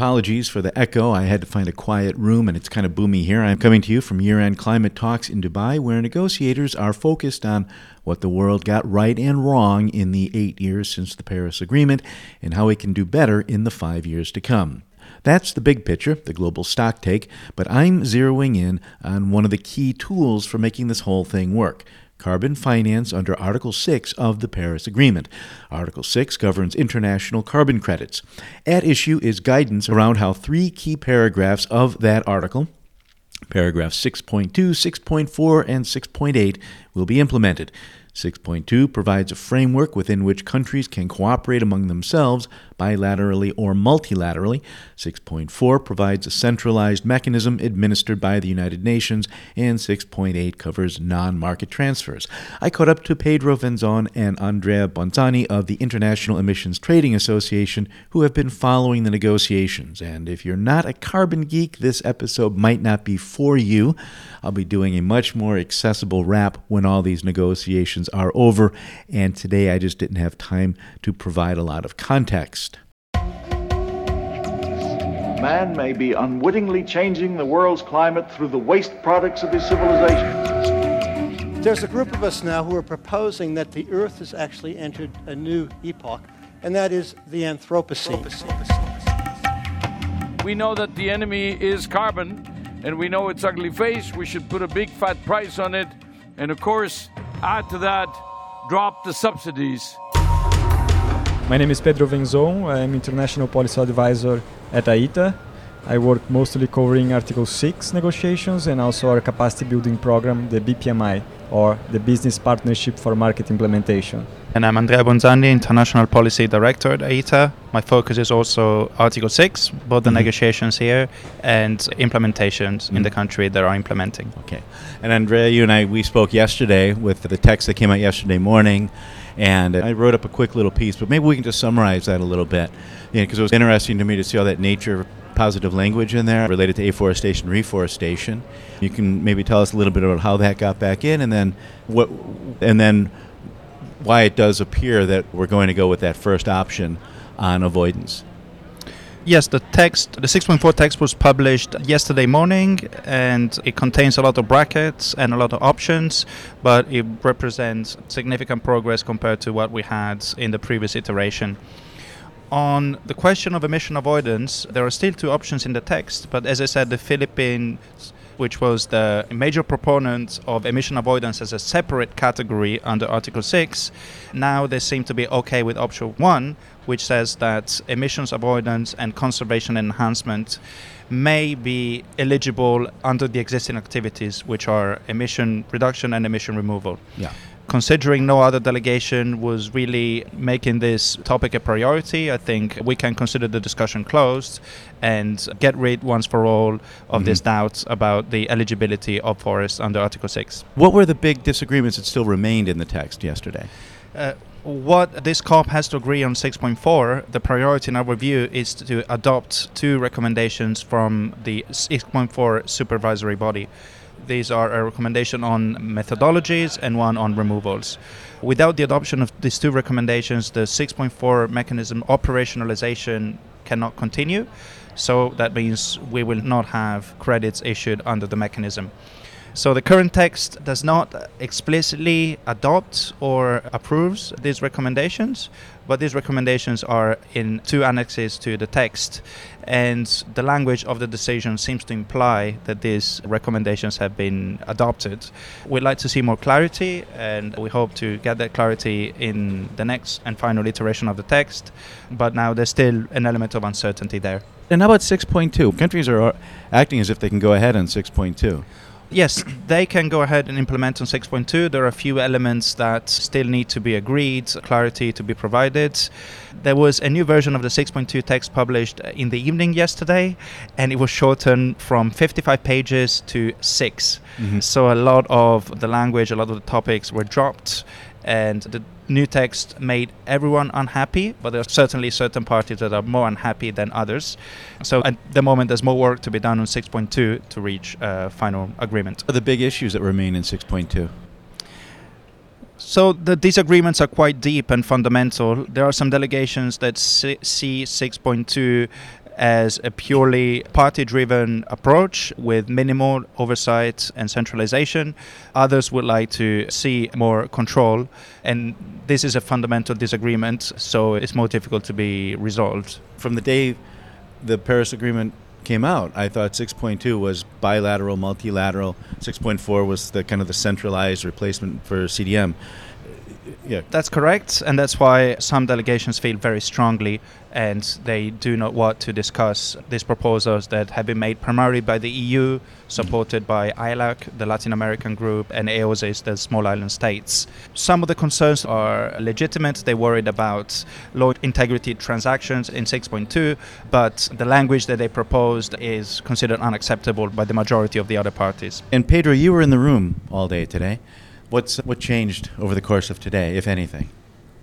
Apologies for the echo. I had to find a quiet room and it's kind of boomy here. I'm coming to you from year end climate talks in Dubai, where negotiators are focused on what the world got right and wrong in the eight years since the Paris Agreement and how we can do better in the five years to come. That's the big picture, the global stock take, but I'm zeroing in on one of the key tools for making this whole thing work carbon finance under Article 6 of the Paris Agreement. Article 6 governs international carbon credits. At issue is guidance around how three key paragraphs of that article, paragraphs 6.2, 6.4, and 6.8, will be implemented. 6.2 provides a framework within which countries can cooperate among themselves bilaterally or multilaterally. 6.4 provides a centralized mechanism administered by the United Nations, and 6.8 covers non market transfers. I caught up to Pedro Venzon and Andrea Bonzanni of the International Emissions Trading Association, who have been following the negotiations. And if you're not a carbon geek, this episode might not be for you. I'll be doing a much more accessible wrap when all these negotiations are over, and today I just didn't have time to provide a lot of context. Man may be unwittingly changing the world's climate through the waste products of his civilization. There's a group of us now who are proposing that the Earth has actually entered a new epoch, and that is the Anthropocene. We know that the enemy is carbon, and we know its ugly face. We should put a big fat price on it, and of course, add to that, drop the subsidies. My name is Pedro Venzon. I'm International Policy Advisor at IETA. I work mostly covering Article 6 negotiations and also our capacity building program, the BPMI, or the Business Partnership for Market Implementation. And I'm Andrea Bonzanni, International Policy Director at IETA. My focus is also Article 6, both the mm-hmm. negotiations here and implementations mm-hmm. in the country that are implementing. Okay. And Andrea, you and I, we spoke yesterday with the text that came out yesterday morning, and I wrote up a quick little piece, but maybe we can just summarize that a little bit. Because it was interesting to me to see all that nature positive language in there related to afforestation, reforestation. You can maybe tell us a little bit about how that got back in, and then what, and then why it does appear that we're going to go with that first option on avoidance. Yes, the text, the 6.4 text was published yesterday morning and it contains a lot of brackets and a lot of options, but it represents significant progress compared to what we had in the previous iteration. On the question of emission avoidance, there are still two options in the text, but as I said, the Philippines which was the major proponent of emission avoidance as a separate category under Article 6, now they seem to be okay with option 1, which says that emissions avoidance and conservation enhancement may be eligible under the existing activities, which are emission reduction and emission removal. Yeah considering no other delegation was really making this topic a priority, I think we can consider the discussion closed and get rid once for all of mm-hmm. this doubt about the eligibility of forests under Article 6. What were the big disagreements that still remained in the text yesterday? Uh, what this COP has to agree on 6.4, the priority in our view is to adopt two recommendations from the 6.4 supervisory body. These are a recommendation on methodologies and one on removals. Without the adoption of these two recommendations, the 6.4 mechanism operationalization cannot continue. So that means we will not have credits issued under the mechanism. So the current text does not explicitly adopt or approves these recommendations, but these recommendations are in two annexes to the text, and the language of the decision seems to imply that these recommendations have been adopted. We'd like to see more clarity, and we hope to get that clarity in the next and final iteration of the text, but now there's still an element of uncertainty there. And how about 6.2? Countries are acting as if they can go ahead on 6.2 yes, they can go ahead and implement on 6.2. There are a few elements that still need to be agreed, clarity to be provided. There was a new version of the 6.2 text published in the evening yesterday, and it was shortened from 55 pages to 6. Mm-hmm. So a lot of the language, a lot of the topics were dropped, and the new text made everyone unhappy, but there are certainly certain parties that are more unhappy than others. So at the moment, there's more work to be done on 6.2 to reach a final agreement. What are the big issues that remain in 6.2? So the disagreements are quite deep and fundamental. There are some delegations that see 6.2 as a purely party driven approach with minimal oversight and centralization. Others would like to see more control, and this is a fundamental disagreement, so it's more difficult to be resolved. From the day the Paris Agreement came out, I thought 6.2 was bilateral, multilateral. 6.4 was the kind of the centralized replacement for CDM. Yeah. That's correct, and that's why some delegations feel very strongly and they do not want to discuss these proposals that have been made primarily by the EU, supported by AILAC, the Latin American group, and AOSIS, the small island states. Some of the concerns are legitimate. They worried about low integrity transactions in 6.2, but the language that they proposed is considered unacceptable by the majority of the other parties. And Pedro, you were in the room all day today. What's what changed over the course of today, if anything?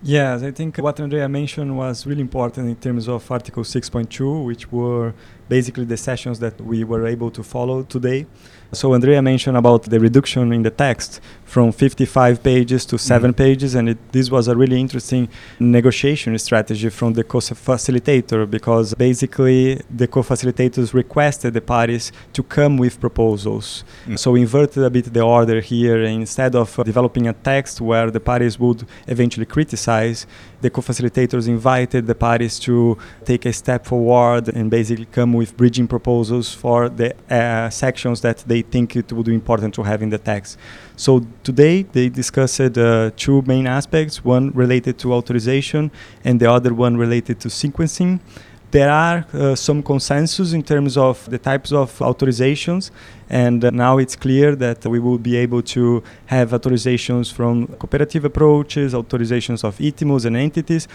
Yes, I think what Andrea mentioned was really important in terms of Article 6.2, which were basically the sessions that we were able to follow today. So Andrea mentioned about the reduction in the text from 55 pages to 7 mm-hmm. pages, and it, this was a really interesting negotiation strategy from the co-facilitator because basically the co-facilitators requested the parties to come with proposals. Mm. So we inverted a bit the order here. Instead of uh, developing a text where the parties would eventually criticize, the co-facilitators invited the parties to take a step forward and basically come with bridging proposals for the uh, sections that they think it would be important to have in the text. So today they discussed uh, two main aspects, one related to authorization and the other one related to sequencing there are uh, some consensus in terms of the types of authorizations and uh, now it's clear that we will be able to have authorizations from cooperative approaches authorizations of ITMOs and entities.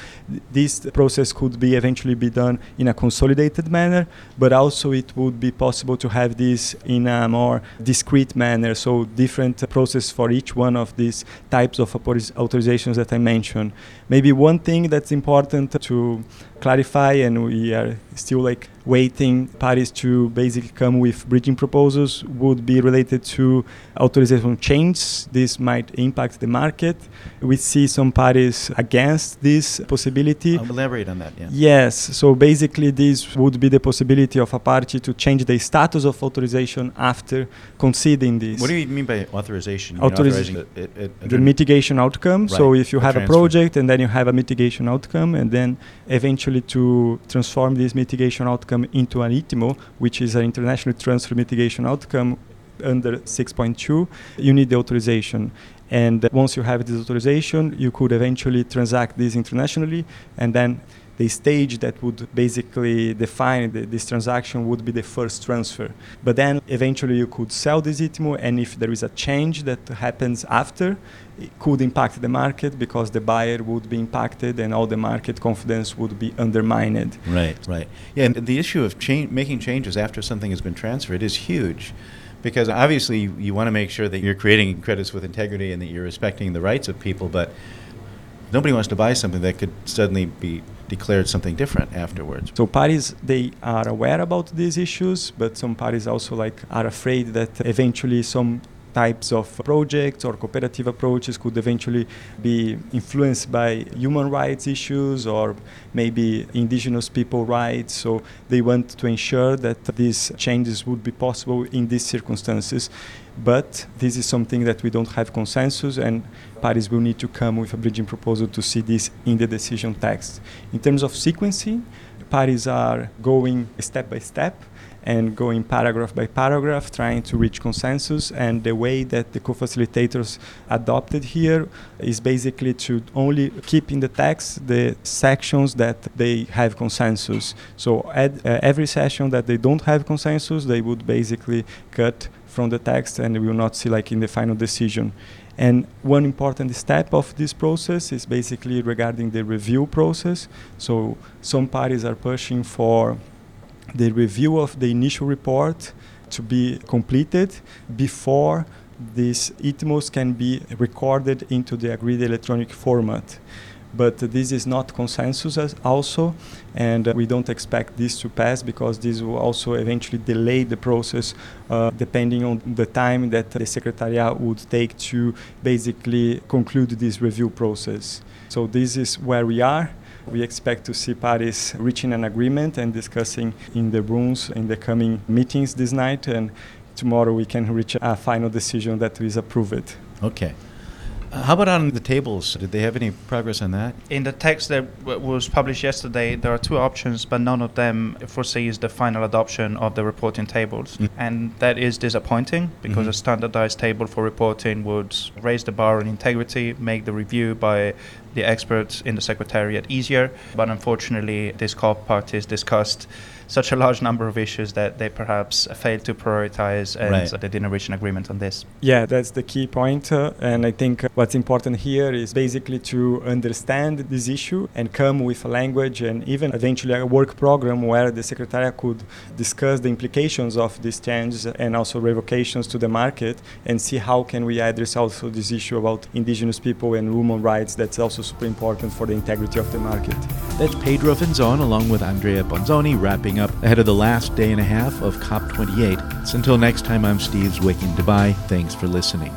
This process could be eventually be done in a consolidated manner but also it would be possible to have this in a more discrete manner so different process for each one of these types of authorizations that I mentioned. Maybe one thing that's important to clarify and we are still like waiting parties to basically come with bridging proposals would be related to authorization change. This might impact the market. We see some parties against this possibility. I'll elaborate on that. Yeah. Yes. So basically, this would be the possibility of a party to change the status of authorization after conceding this. What do you mean by authorization? Authorization. the mitigation outcome. Right. So if you have a, a project and then you have a mitigation outcome, and then eventually to transform this mitigation outcome into an ITMO, which is an international transfer mitigation outcome under 6.2, you need the authorization. And once you have this authorization, you could eventually transact this internationally, and then the stage that would basically define the, this transaction would be the first transfer. But then eventually you could sell this ITMO, and if there is a change that happens after, it could impact the market because the buyer would be impacted and all the market confidence would be undermined. Right, right. Yeah, and the issue of cha- making changes after something has been transferred is huge because obviously you want to make sure that you're creating credits with integrity and that you're respecting the rights of people, but nobody wants to buy something that could suddenly be declared something different afterwards. So parties they are aware about these issues, but some parties also like are afraid that eventually some types of projects or cooperative approaches could eventually be influenced by human rights issues or maybe indigenous people rights. So they want to ensure that these changes would be possible in these circumstances. But this is something that we don't have consensus, and parties will need to come with a bridging proposal to see this in the decision text. In terms of sequencing, parties are going step by step and going paragraph by paragraph, trying to reach consensus. And the way that the co-facilitators adopted here is basically to only keep in the text the sections that they have consensus. So at uh, every session that they don't have consensus, they would basically cut from the text and we will not see like in the final decision. And one important step of this process is basically regarding the review process. So some parties are pushing for the review of the initial report to be completed before these ITMOs can be recorded into the agreed electronic format. But this is not consensus also, and uh, we don't expect this to pass because this will also eventually delay the process uh, depending on the time that the Secretariat would take to basically conclude this review process. So this is where we are We expect to see parties reaching an agreement and discussing in the rooms in the coming meetings this night, and tomorrow we can reach a final decision that is approved. Okay. How about on the tables? Did they have any progress on that? In the text that w- was published yesterday, there are two options, but none of them foresees the final adoption of the reporting tables. Mm. And that is disappointing because Mhm. a standardized table for reporting would raise the bar on integrity, make the review by the experts in the Secretariat easier. But unfortunately, these COP parties discussed such a large number of issues that they perhaps failed to prioritize and Right. they didn't reach an agreement on this. Yeah, that's the key point. Uh, and I think what's important here is basically to understand this issue and come with a language and even eventually a work program where the Secretariat could discuss the implications of these changes and also revocations to the market and see how can we address also this issue about indigenous people and women rights that's also super important for the integrity of the market. That's Pedro Venzon along with Andrea Bonzanni wrapping up ahead of the last day and a half of COP28. So until next time, I'm Steve Zwick in Dubai. Thanks for listening.